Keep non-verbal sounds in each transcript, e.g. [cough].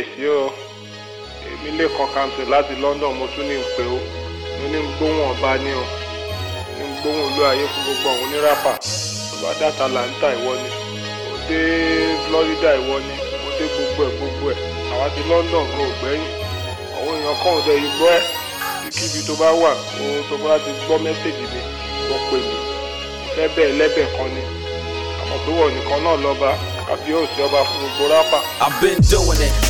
kábíyèsí o. Èmi lè kan kamsi láti London mo tún ní ń pè ó. Mo ní ń gbóhùn ọba ní o. Ní ń gbóhùn olú ayé fún gbogbo àwọn oníràpà tó bá dàtà là ìwọ ni mo dé Florida ìwọ ni mo dé gbogbo ẹ̀ gbogbo ẹ̀. Àwa ti London gan ò àwọn èèyàn kan ò dẹ̀ yìí gbọ́ ẹ̀. Tó bá wà ohun tó bá ti gbọ́ mẹ́sẹ̀gì mi wọ́n pè mí. Fẹ́ bẹ́ẹ̀ lẹ́bẹ̀ kan ni. Àmọ́ pé wọ́n nìkan náà lọ́ba àbí òsì ọba fún gbogbo rápà. I've been doing it.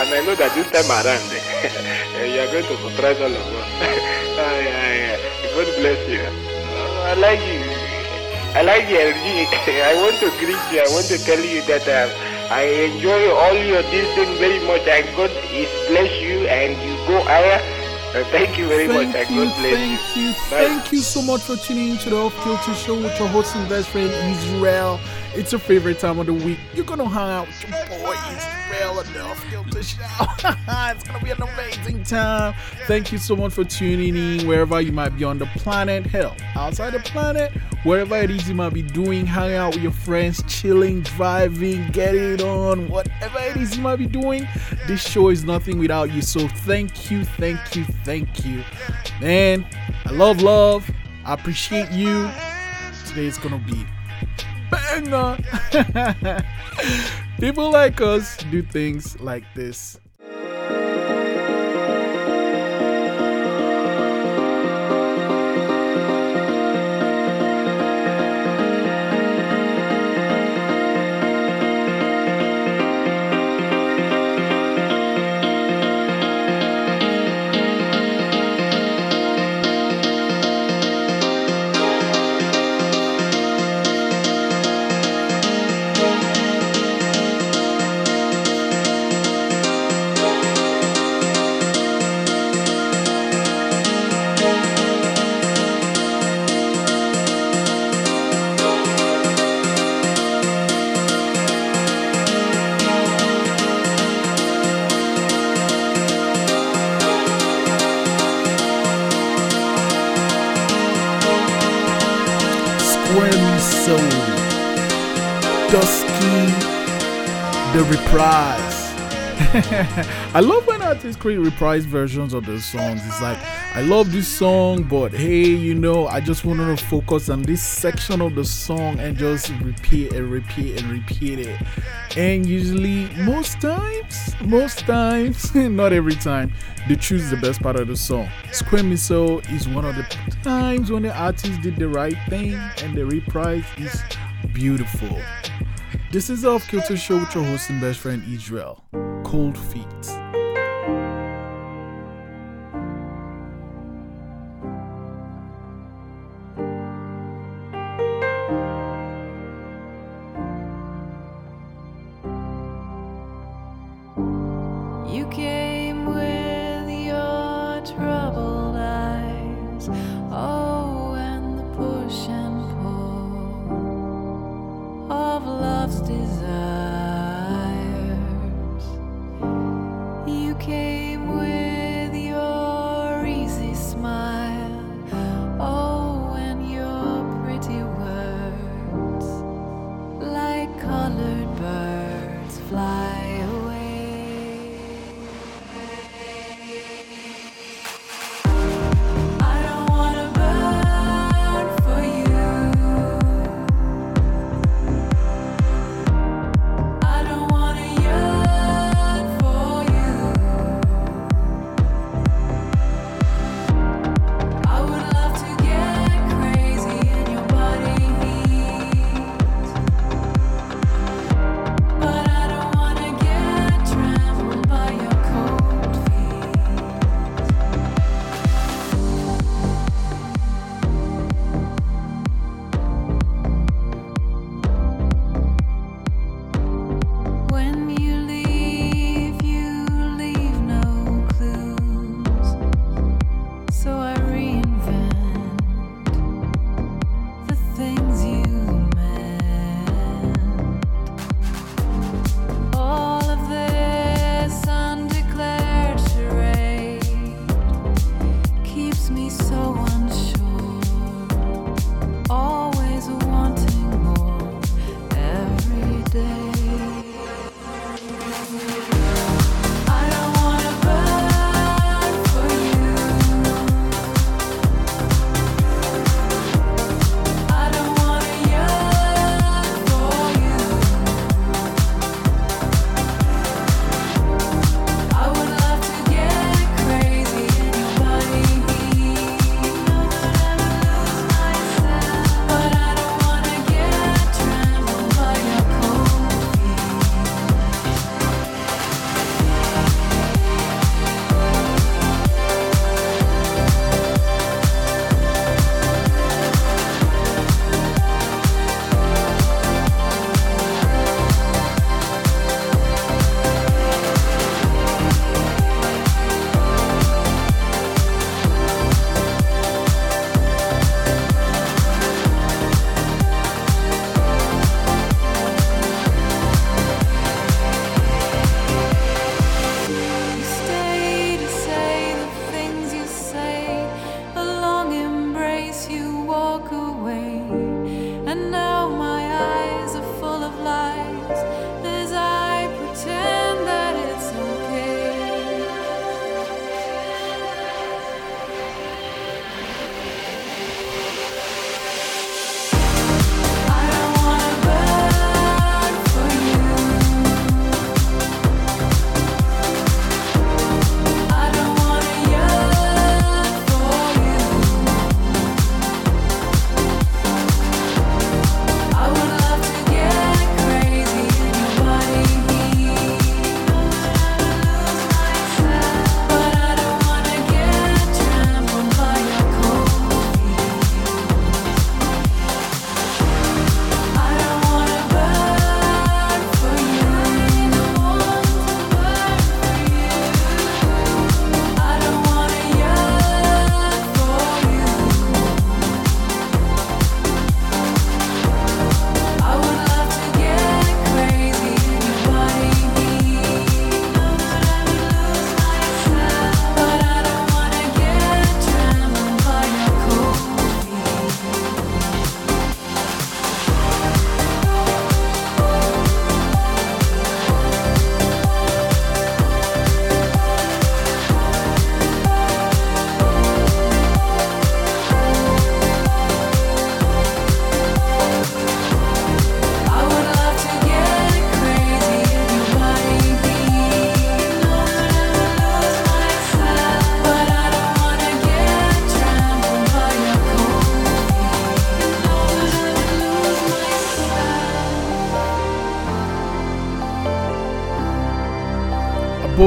And I know that this time around [laughs] you are going to surprise all of us. [laughs] yeah, yeah. God bless you. I like you. I like your [laughs] I want to greet you. I want to tell you that uh, I enjoy all your this thing very much and God is bless you and you go higher. Uh, thank you very thank much and you, God bless thank you. you, thank you so much for tuning into the Off Kilter Show with your host and best friend Israel. It's your favorite time of the week. You're gonna hang out with your boy Israel the Off Kilter Show. [laughs] it's gonna be an amazing time. Thank you so much for tuning in wherever you might be on the planet. Hell, outside the planet, wherever it is you might be doing, hanging out with your friends, chilling, driving, getting it on, whatever it is you might be doing. This show is nothing without you. So thank you, thank you, thank you. Man, I love love. I appreciate you. Today is gonna be banger. [laughs] People like us do things like this. The Reprise. [laughs] I love when artists create reprise versions of their songs. It's like, I love this song, but hey, you know, I just want to focus on this section of the song and just repeat and repeat and repeat it. And usually, most times, most times, [laughs] not every time, they choose the best part of the song. Square Miso is one of the times when the artist did the right thing and the reprise is beautiful. This is Off Kilter Show with your host and best friend Israel. Cold Feet.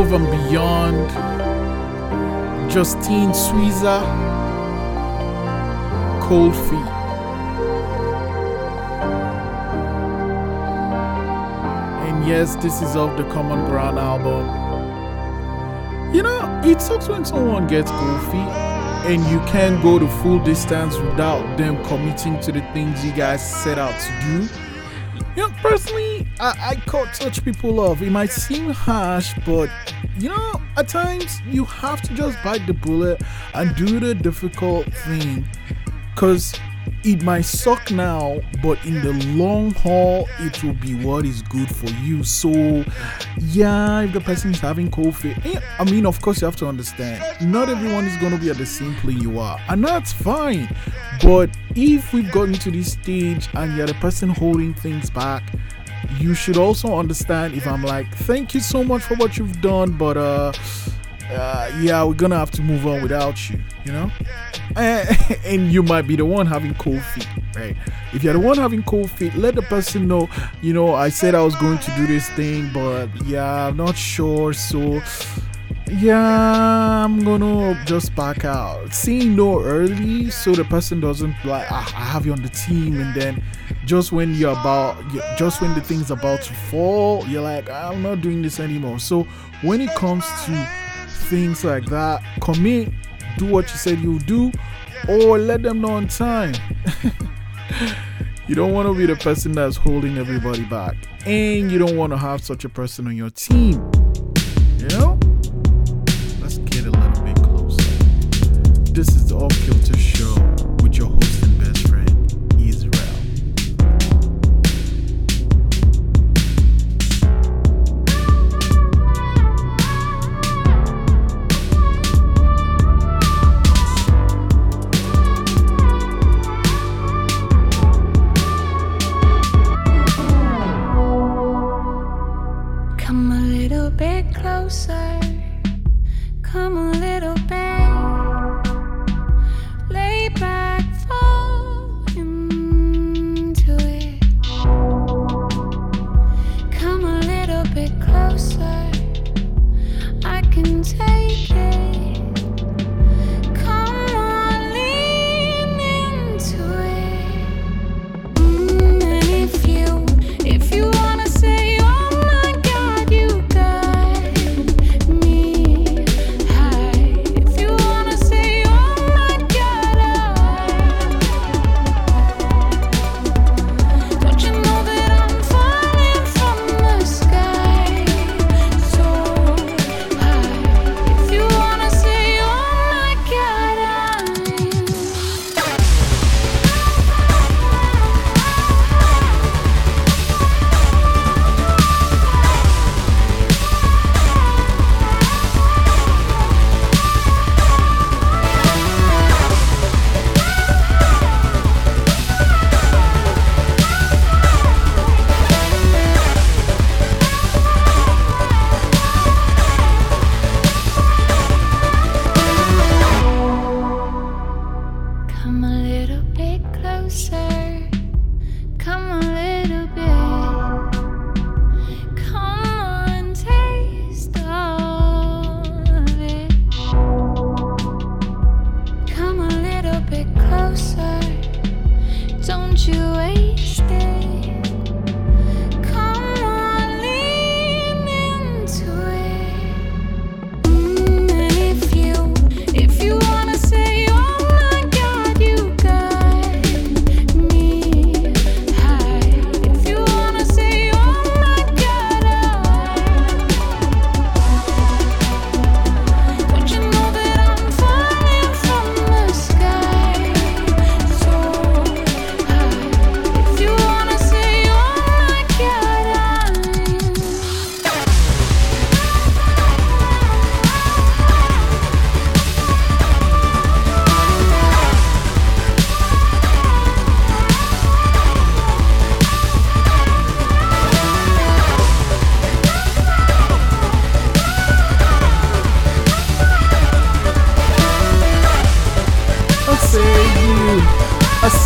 Above and Beyond, Justine Suissa, Cold Feet. And yes, this is off the Common Ground album. You know, it sucks when someone gets cold feet and you can't go the full distance without them committing to the things you guys set out to do. You know, personally, I, I cut such people off. It might seem harsh, but you know, at times you have to just bite the bullet and do the difficult thing. Cause it might suck now, but in the long haul, it will be what is good for you. So, yeah, if the person is having feet, eh, I mean, of course, you have to understand, not everyone is going to be at the same place you are, and that's fine. But if we've gotten to this stage and you're the person holding things back, you should also understand if I'm like, thank you so much for what you've done, but uh, uh yeah, we're gonna have to move on without you, you know? Eh, [laughs] and you might be the one having cold feet, right? If you're the one having cold feet, let the person know, you know, I said I was going to do this thing, but yeah, I'm not sure, so yeah, I'm gonna just back out. Saying no early so the person doesn't like, ah, I have you on the team, and then just when you're about, just when the thing's about to fall, you're like, I'm not doing this anymore. So when it comes to things like that, commit, do what you said you'll do, or let them know on time. [laughs] you don't want to be the person that's holding everybody back, and you don't want to have such a person on your team. You know? Let's get a little bit closer. This is the Off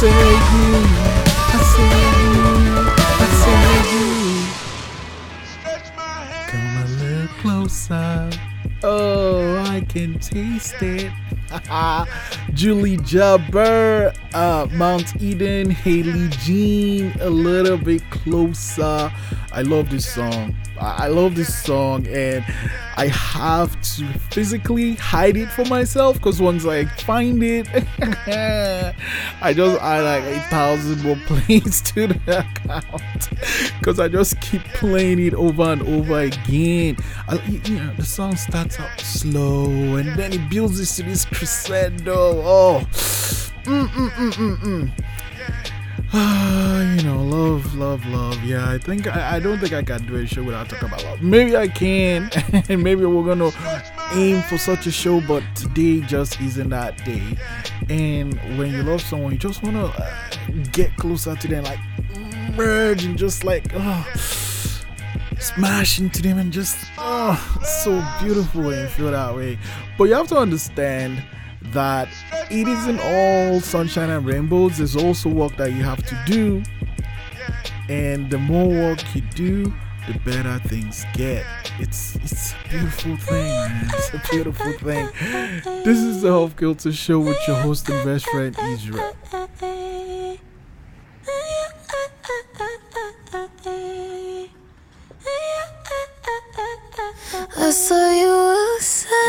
you, I you, I you. Come a little closer. Oh, I can taste it. [laughs] Julie Jabre, uh, Mount Eden, Hayley Gene, a little bit closer. I love this song. I love this song, and I have to physically hide it for myself because once I find it, [laughs] I just add like a thousand more plays to the [laughs] account because I just keep playing it over and over again. I, you know, the song starts out slow and then it builds into this crescendo. Oh, mm, mm, mm, mm, mm. Ah, Ah, you know, love, love, love. Yeah, I think I, I don't think I can do a show without talking about love. Maybe I can, [laughs] and maybe we're gonna aim for such a show, but today just isn't that day. And when you love someone, you just wanna uh, get closer to them, like merge and just like oh, smash into them and just oh, so beautiful you feel that way. But you have to understand that it isn't all sunshine and rainbows. There's also work that you have to do, and the more work you do, the better things get. It's it's a beautiful thing, man. It's a beautiful thing. This is the Off Kilter Show with your host and best friend Israel. I saw you outside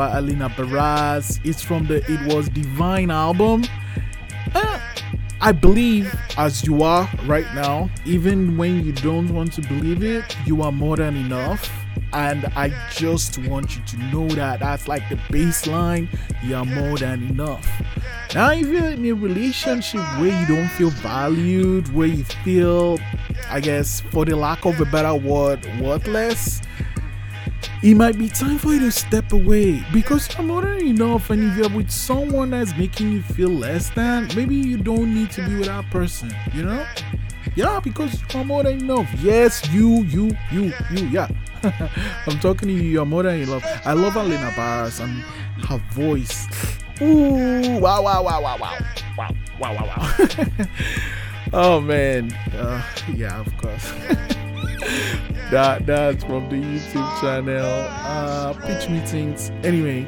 by Alina Baraz. It's from the It Was Divine album. Uh, I believe, as you are right now, even when you don't want to believe it, you are more than enough. And I just want you to know that that's like the baseline. You are more than enough. Now, if you're in a relationship where you don't feel valued, where you feel, I guess, for the lack of a better word, worthless, it might be time for you to step away because you're more than enough. And if you're with someone that's making you feel less than, maybe you don't need to be with that person, you know? Yeah, because you're more than enough. Yes, you, you, you, you, yeah. [laughs] I'm talking to you, you're more than enough. I love Alina Baraz and her voice. Ooh, wow, wow, wow, wow, wow, wow, wow, wow, wow. [laughs] oh man, uh, yeah, of course. [laughs] that that's from the YouTube channel. Uh, pitch meetings. Anyway,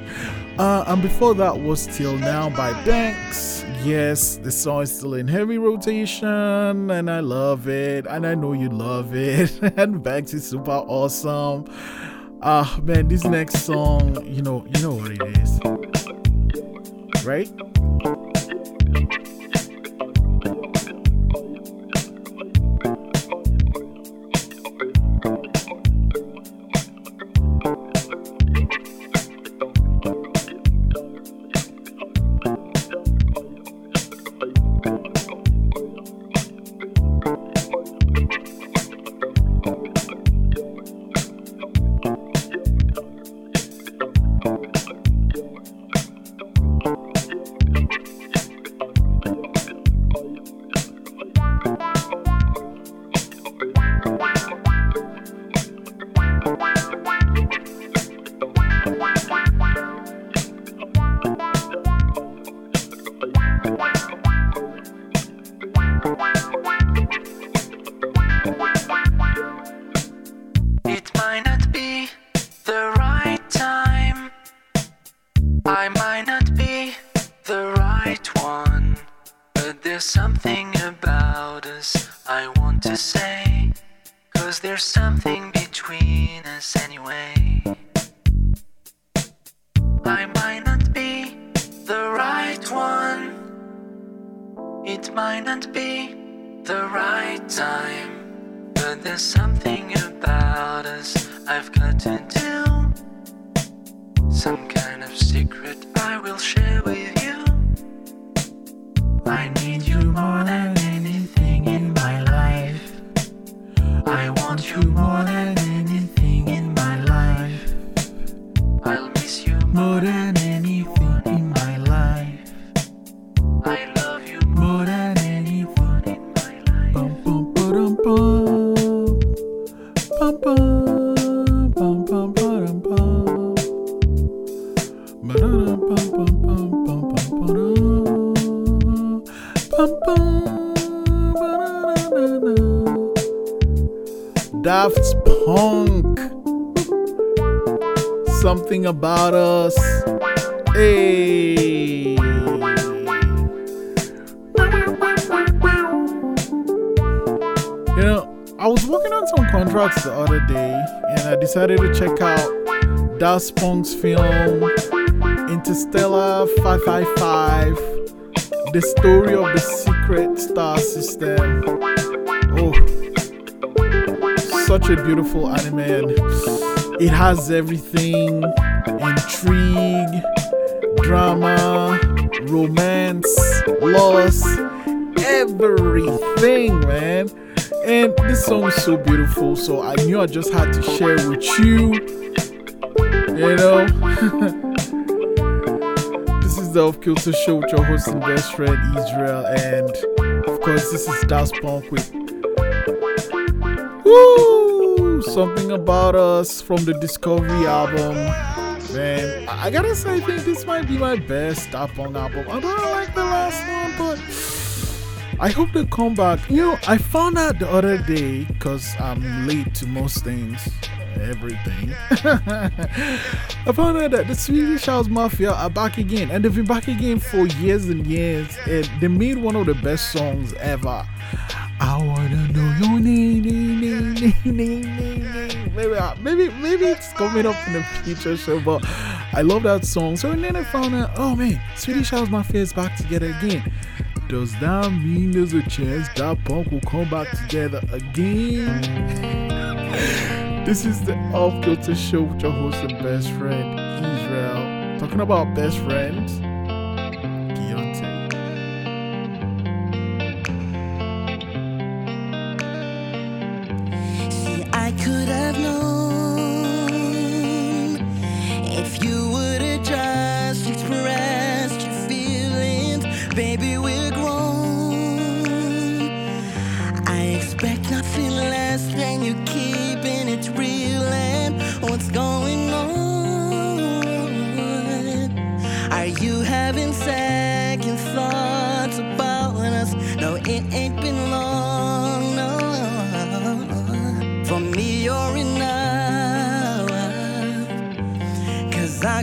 uh, and before that was Till Now by Banks. Yes, the song is still in heavy rotation, and I love it, and I know you love it. [laughs] and Banks is super awesome. Ah, man, this next song, you know, you know what it is, right? Right one. But there's something about us I want to say. Cause there's something between us anyway. I might not be the right one. It might not be the right time. But there's something about us I've got to do. Some kind of secret I will share need you more than Punk's film Interstella 555 The Story of the Secret Star System. Oh, such a beautiful anime and it has everything intrigue, drama, romance, loss, everything, man. And this song is so beautiful, so I knew I just had to share with you. You know, [laughs] this is the Off Kilter Show with your host and best friend Israel, and of course, this is Daft Punk with Woo! Something about us from the Discovery album. Man, I I gotta say, I think this might be my best Daft Punk album. I don't like the last one, but I hope they come back. You know, I found out the other day because I'm late to most things everything. [laughs] Upon that, the Swedish House Mafia are back again, and they've been back again for years and years. And they made one of the best songs ever. I wanna know your name, name, name, name, name, Maybe, uh, maybe, maybe it's coming up in the future show, but I love that song. So then I found out, oh man, Swedish House Mafia is back together again. Does that mean there's a chance that punk will come back together again? [laughs] This is the Off Show with your host and best friend, Israel. Talking about best friends, Keonte. See, I could have known.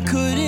could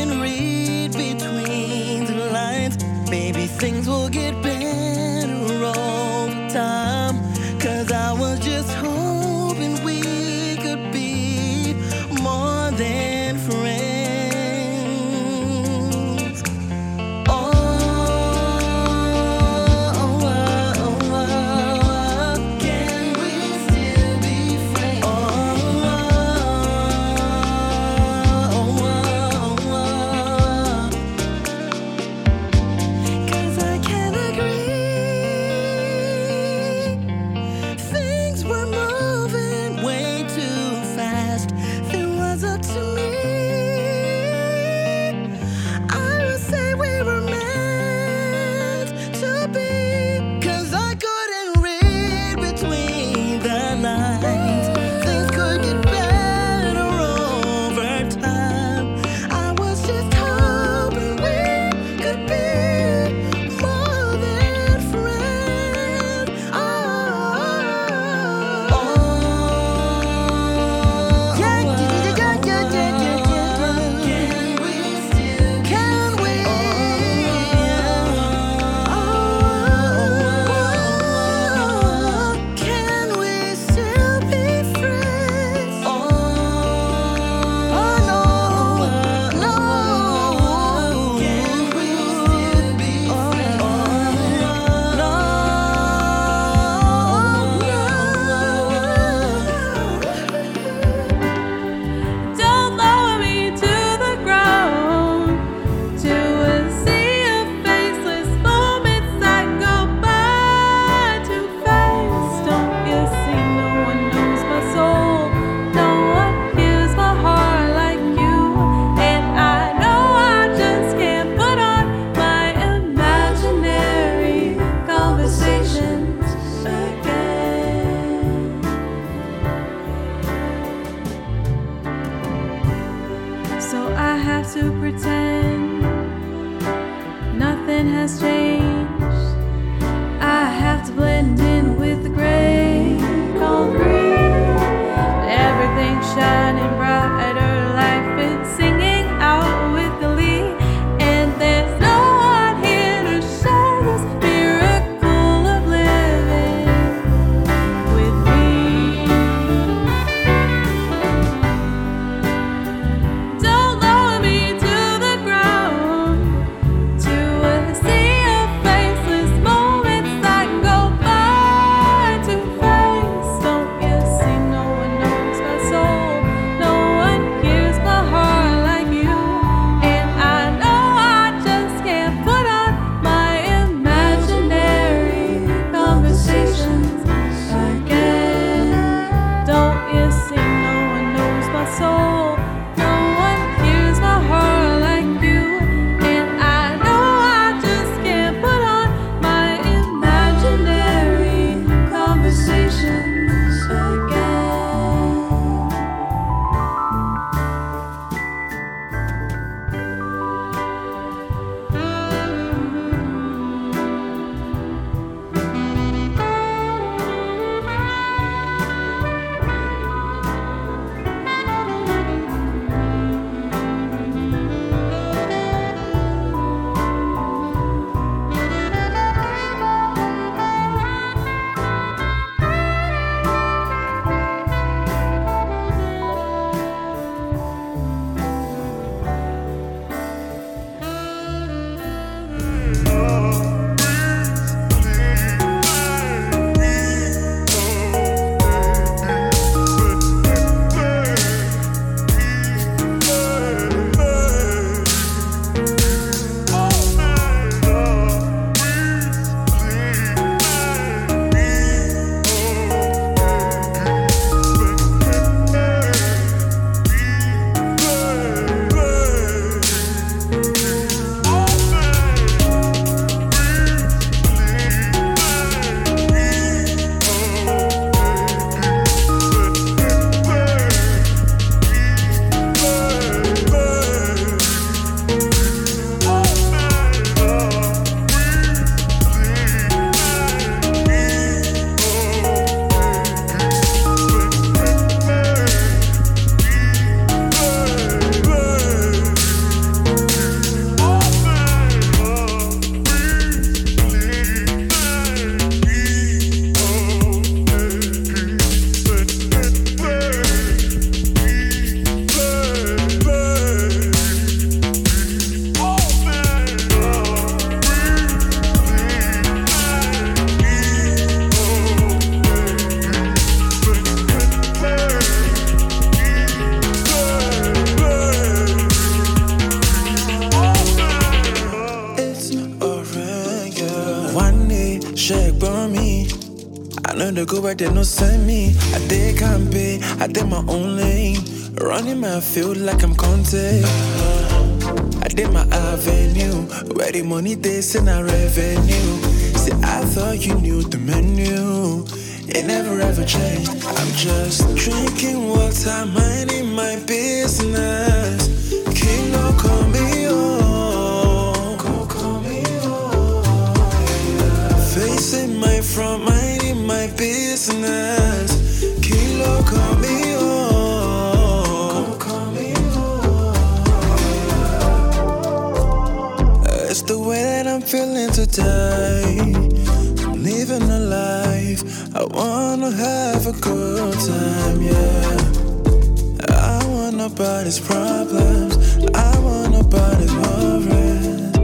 they no send me. I they can't pay, I did my own lane. Running my field like I'm Conte. I did my avenue, where the money they send a revenue. See, I thought you knew the menu. It never ever changed. I'm just drinking water, minding my business. I'm living life. I wanna have a good time, yeah. I want nobody's problems. I want nobody's worries.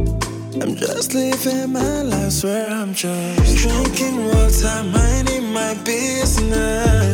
I'm just living my life. Swear I'm just drinking water. My my business.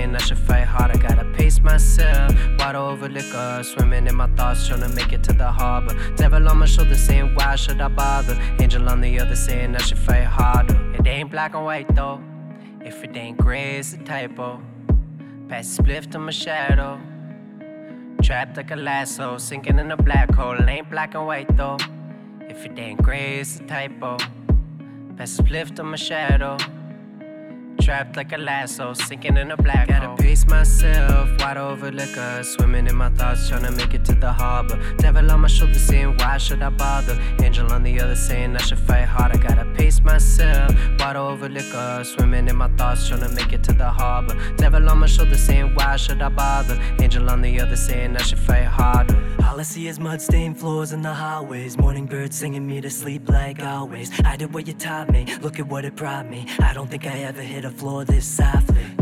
saying I should fight hard. I gotta pace myself. Water over liquor, swimming in my thoughts, trying to make it to the harbor. Devil on my shoulder saying, Why should I bother? Angel on the other saying I should fight harder. It ain't black and white though. If it ain't gray, it's a typo. Pass spliff to my shadow. Trapped like a lasso, sinking in a black hole. It ain't black and white though. If it ain't gray, it's a typo. Pass spliff to my shadow. Trapped like a lasso, sinking in a black Gotta hole. pace myself, wide over liquor. Swimming in my thoughts, trying to make it to the harbor. Devil on my shoulder saying, Why should I bother? Angel on the other saying, I should fight harder. I gotta pace myself, wide over liquor. Swimming in my thoughts, trying to make it to the harbor. Devil on my shoulder saying, Why should I bother? Angel on the other saying, I should fight harder. All I see is mud stained floors in the hallways. Morning birds singing me to sleep like always. I did what you taught me, look at what it brought me. I don't think I ever hit a floor this softly.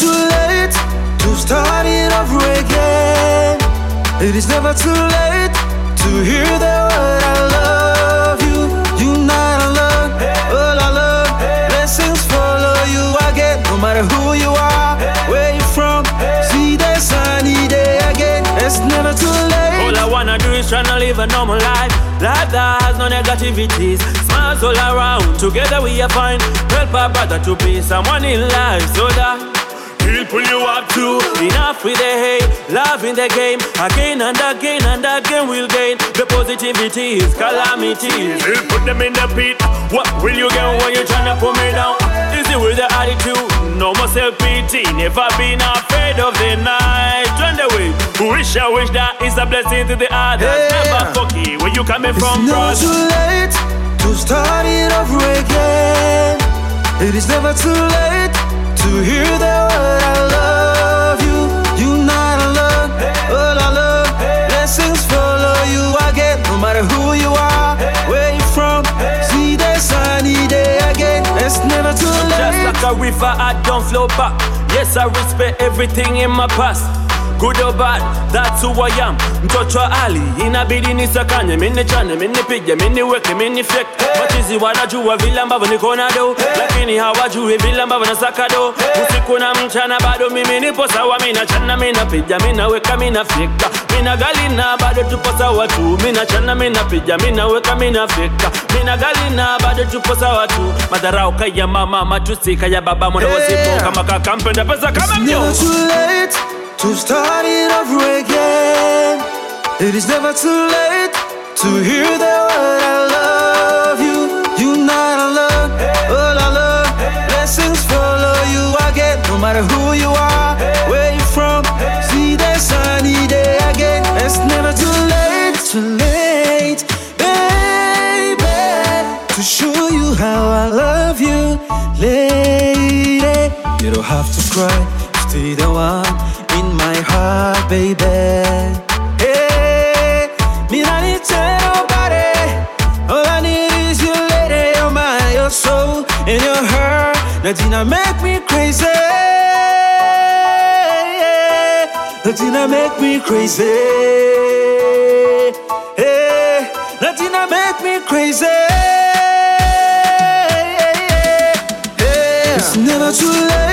too late to start it over again. It is never too late to hear the word I love you. You not alone, all I love. Blessings follow you again, no matter who you are, where you from. See the sunny day again. It's never too late. All I wanna do is tryna live a normal life. Life that has no negativities. Smiles all around, together we are fine. Help our brother to be someone in life so that he'll pull you up too. Enough with the hate, love in the game. Again and again and again we'll gain. The positivity is calamities. We'll put them in the pit. What will you get when you tryna put me down? Is it with the attitude, no more self-pity. Never been afraid of the night. Turn the way. Wish I wish that is a blessing to the others. Yeah. Never fucky where you coming It's from, never bros. too late to start it over again. It is never too late to hear the word I love you. You not alone, all I love. Blessings follow you again, no matter who you are, where you from. See the sunny day again. It's never too Just like a river, I don't flow back. Yes, I respect everything in my past. Good or bad, that's who I am. Mtoto Ali, inabidi nisakanye, mini chane, mini pige, mini weke, mini fake. Machizi wanajua vile ambavyo niko na do, lakini hawajui vile ambavyo nasaka do. Usiku na mchana bado mimi nipo sawa, mina chana, mina piga, mina weka, mina fika. Mina gali na bado tupo sawa tu, mina chana, mina piga, mina weka, mina fika. Mina gali na bado tupo sawa tu. Madharau kaya mama, matusi kaya baba, mwana wasipo kama kaka mpenda pesa kama It's mnyo. To start it over again. It is never too late to hear the word I love you. You're not alone, all I love. Blessings follow you again, no matter who you are, where you from. See the sunny day again. It's never too late, too late, baby, to show you how I love you, lady. You don't have to cry, stay the one baby. Me not need nobody. All I need is you, lady. You're my, your soul, and your heart. Nothing make me crazy. Nothing make me crazy. Make me crazy. It's never too late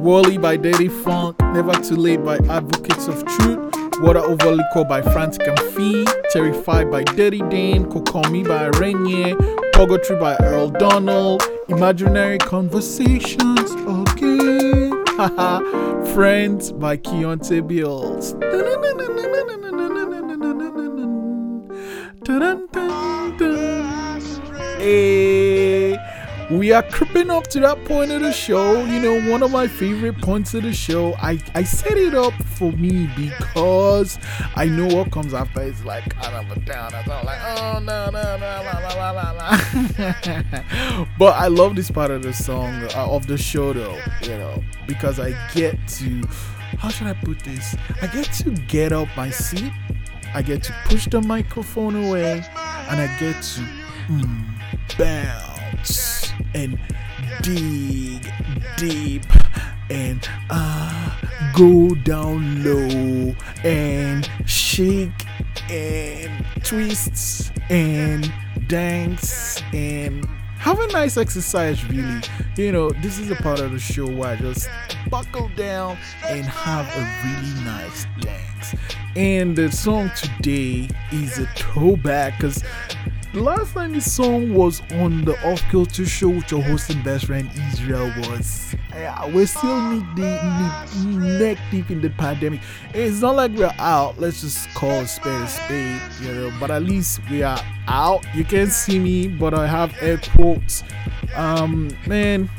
Wurli by Dirty Phunk, Never Too Late by Advocates of Truth, Water Over Liquor by Frantik and Phee, Terrified by Dirty Dane, Ko Kanmi by Arenye, Purgatory by Earl Donald, Imaginary Conversations, okay. Friends by Keonte Beals. Are creeping up to that point of the show. You know, one of my favorite points of the show. I, I set it up for me because I know what comes after. It's like kind of a downer. So I'm like, oh no, no, no, la, la, la, la. [laughs] but I love this part of the song, uh, of the show though, you know, because I get to, how should I put this? I get to get up my seat, I get to push the microphone away, and I get to mm, bounce and dig deep. And uh, go down low and shake and twist and dance and have a nice exercise really. You know this is a part of the show where i just buckle down and have a really nice dance. And the song today is a throwback because last time this song was on the Off Kilter show with your host and best friend Israel was yeah, we're still knee deep, neck deep in the pandemic. It's not like we're out. Let's just call a spade a spade, you know. But at least we are out. You can't see me, but I have air quotes. Um, man,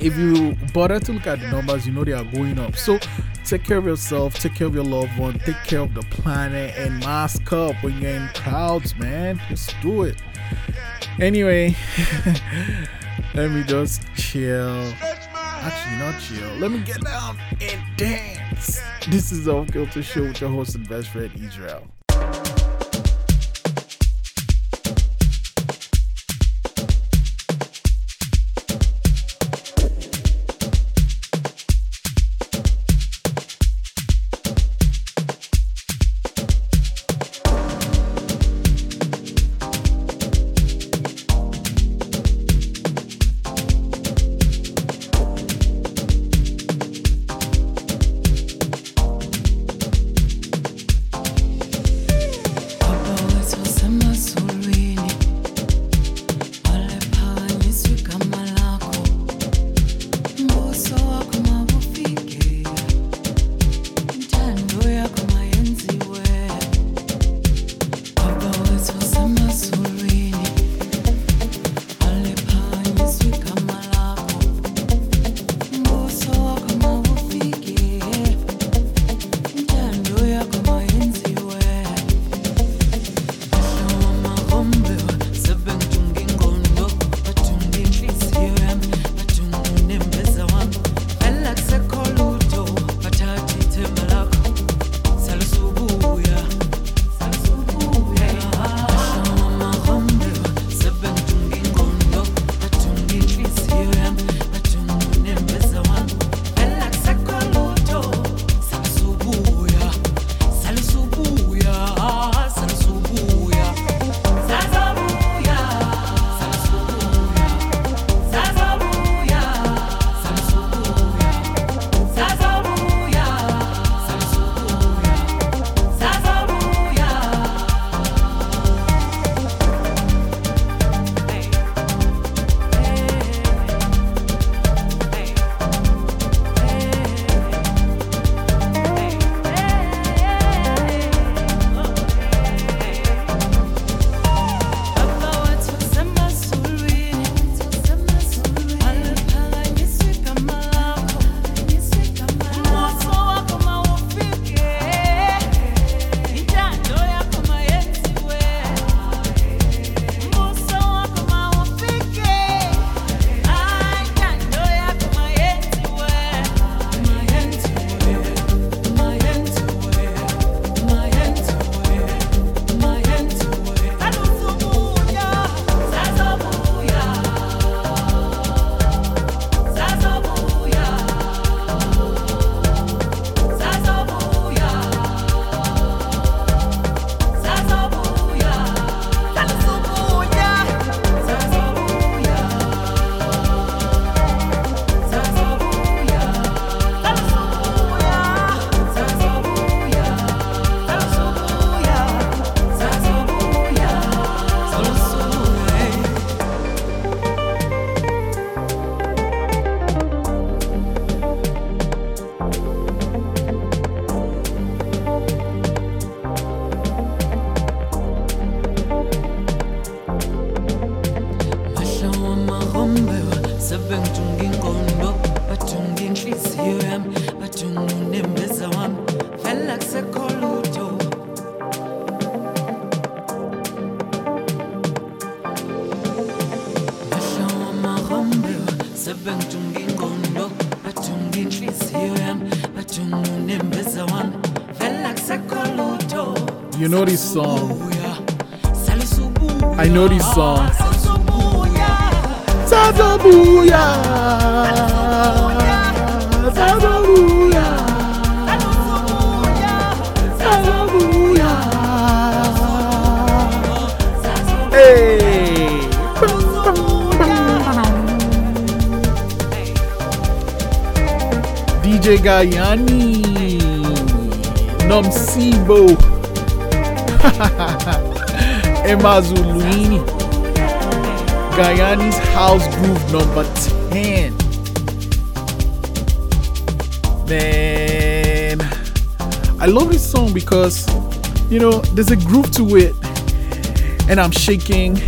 if you bother to look at the numbers, you know they are going up. So take care of yourself, take care of your loved one, take care of the planet, and mask up when you're in crowds, man. Just do it. Anyway, [laughs] let me just chill. Actually, not chill. Let me get down and dance. This is Off Kilter Show with your host and best friend Israel. Know this song. I know this song. Sazabuya. Sazabuya. DJ Ganyani. Nomcebo. [laughs] Emma Zuluini. Ganyani's House Groove number 10. Man, I love this song because, you know, there's a groove to it. And I'm shaking,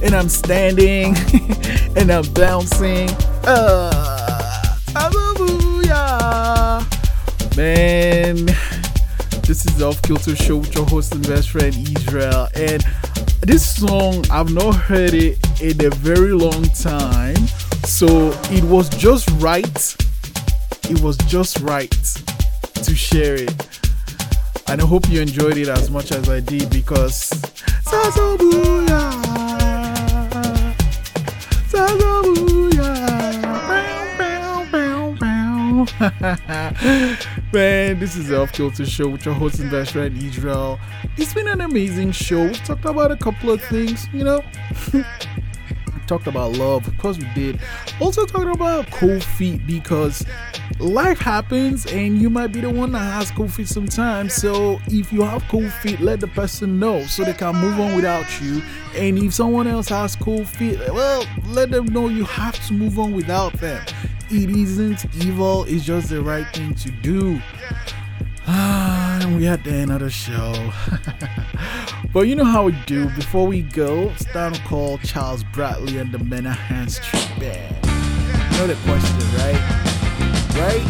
and I'm standing, [laughs] and I'm bouncing. Uh, hallelujah. Man, this is the Off Kilter Show with your host and best friend Israel. And this song, I've not heard it in a very long time. So it was just right. It was just right to share it. And I hope you enjoyed it as much as I did because. [laughs] Man, this is the Off Kilter Show with your host and best friend Israel. It's been an amazing show. We've talked about a couple of things, you know. We [laughs] talked about love, of course we did. Also talked about cold feet because life happens and you might be the one that has cold feet sometimes. So if you have cold feet, let the person know so they can move on without you. And if someone else has cold feet, well, let them know you have to move on without them. It isn't evil, it's just the right thing to do. Ah, and we at the end of the show. [laughs] but you know how we do. Before we go, it's time to call Charles Bradley and the Menahan Street Band. You know the question, right? Right?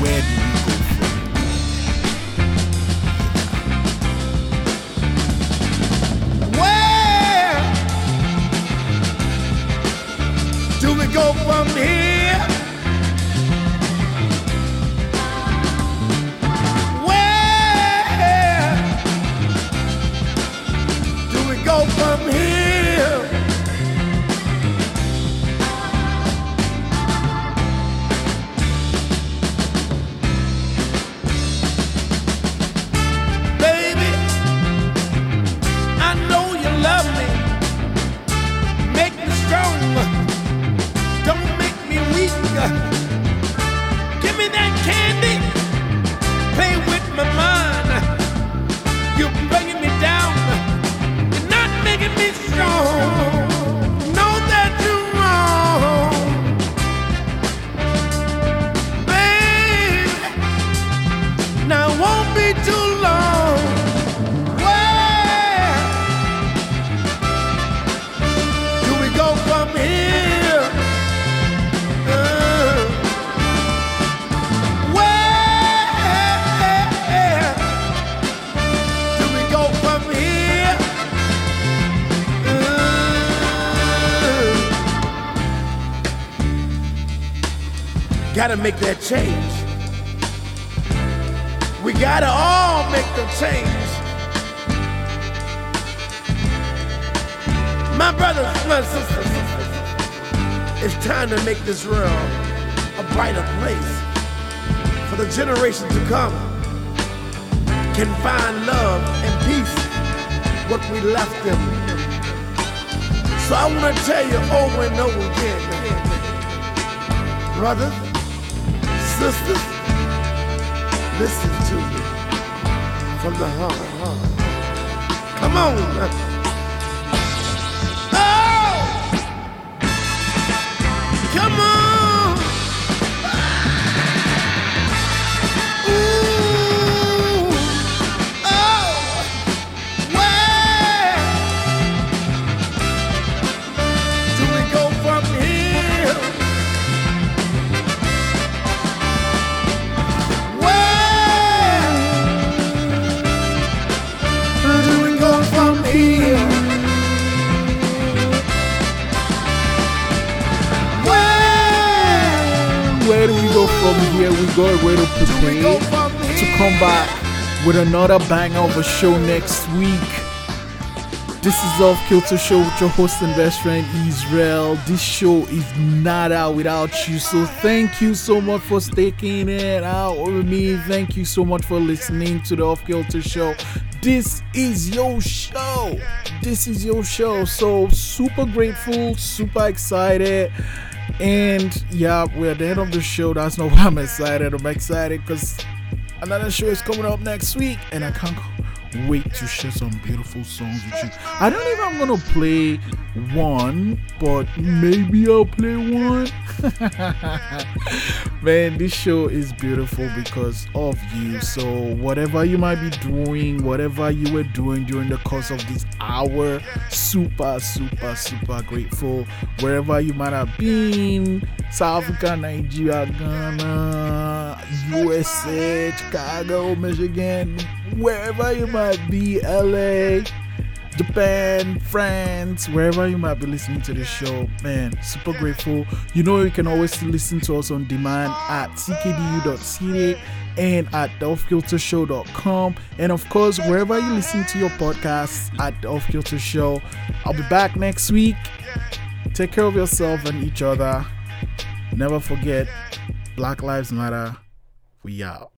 Where do we go from Where do we go from here? Make that change. We gotta all make the change. My brothers, my sisters, it's time to make this world a brighter place for the generation to come. Can find love and peace what we left them. So I want to tell you over and over again, brothers, sisters, listen to me from the heart. Come on. Oh! From here? We go where to prepare to come back with another banger of a show next week. This is Off Kilter Show with your host and best friend Israel. This show is not out without you, so thank you so much for sticking it out with me. Thank you so much for listening to the Off Kilter Show. This is your show. This is your show. So super grateful, super excited. And yeah, we're at the end of the show. That's not why I'm excited. I'm excited because another show is coming up next week, and I can't wait to share some beautiful songs with you. I don't know if I'm gonna play one, but maybe I'll play one. [laughs] Man, this show is beautiful because of you. So, whatever you might be doing, whatever you were doing during the course of this hour, super, super, super grateful. Wherever you might have been South Africa, Nigeria, Ghana, USA, Chicago, Michigan, wherever you might be, LA. Japan, France, wherever you might be listening to this show, man, super grateful. You know, you can always listen to us on demand at ckdu.ca and at theoffkiltershow.com. And of course, wherever you listen to your podcasts at the Off Kilter Show. I'll be back next week. Take care of yourself and each other. Never forget, Black Lives Matter. We out.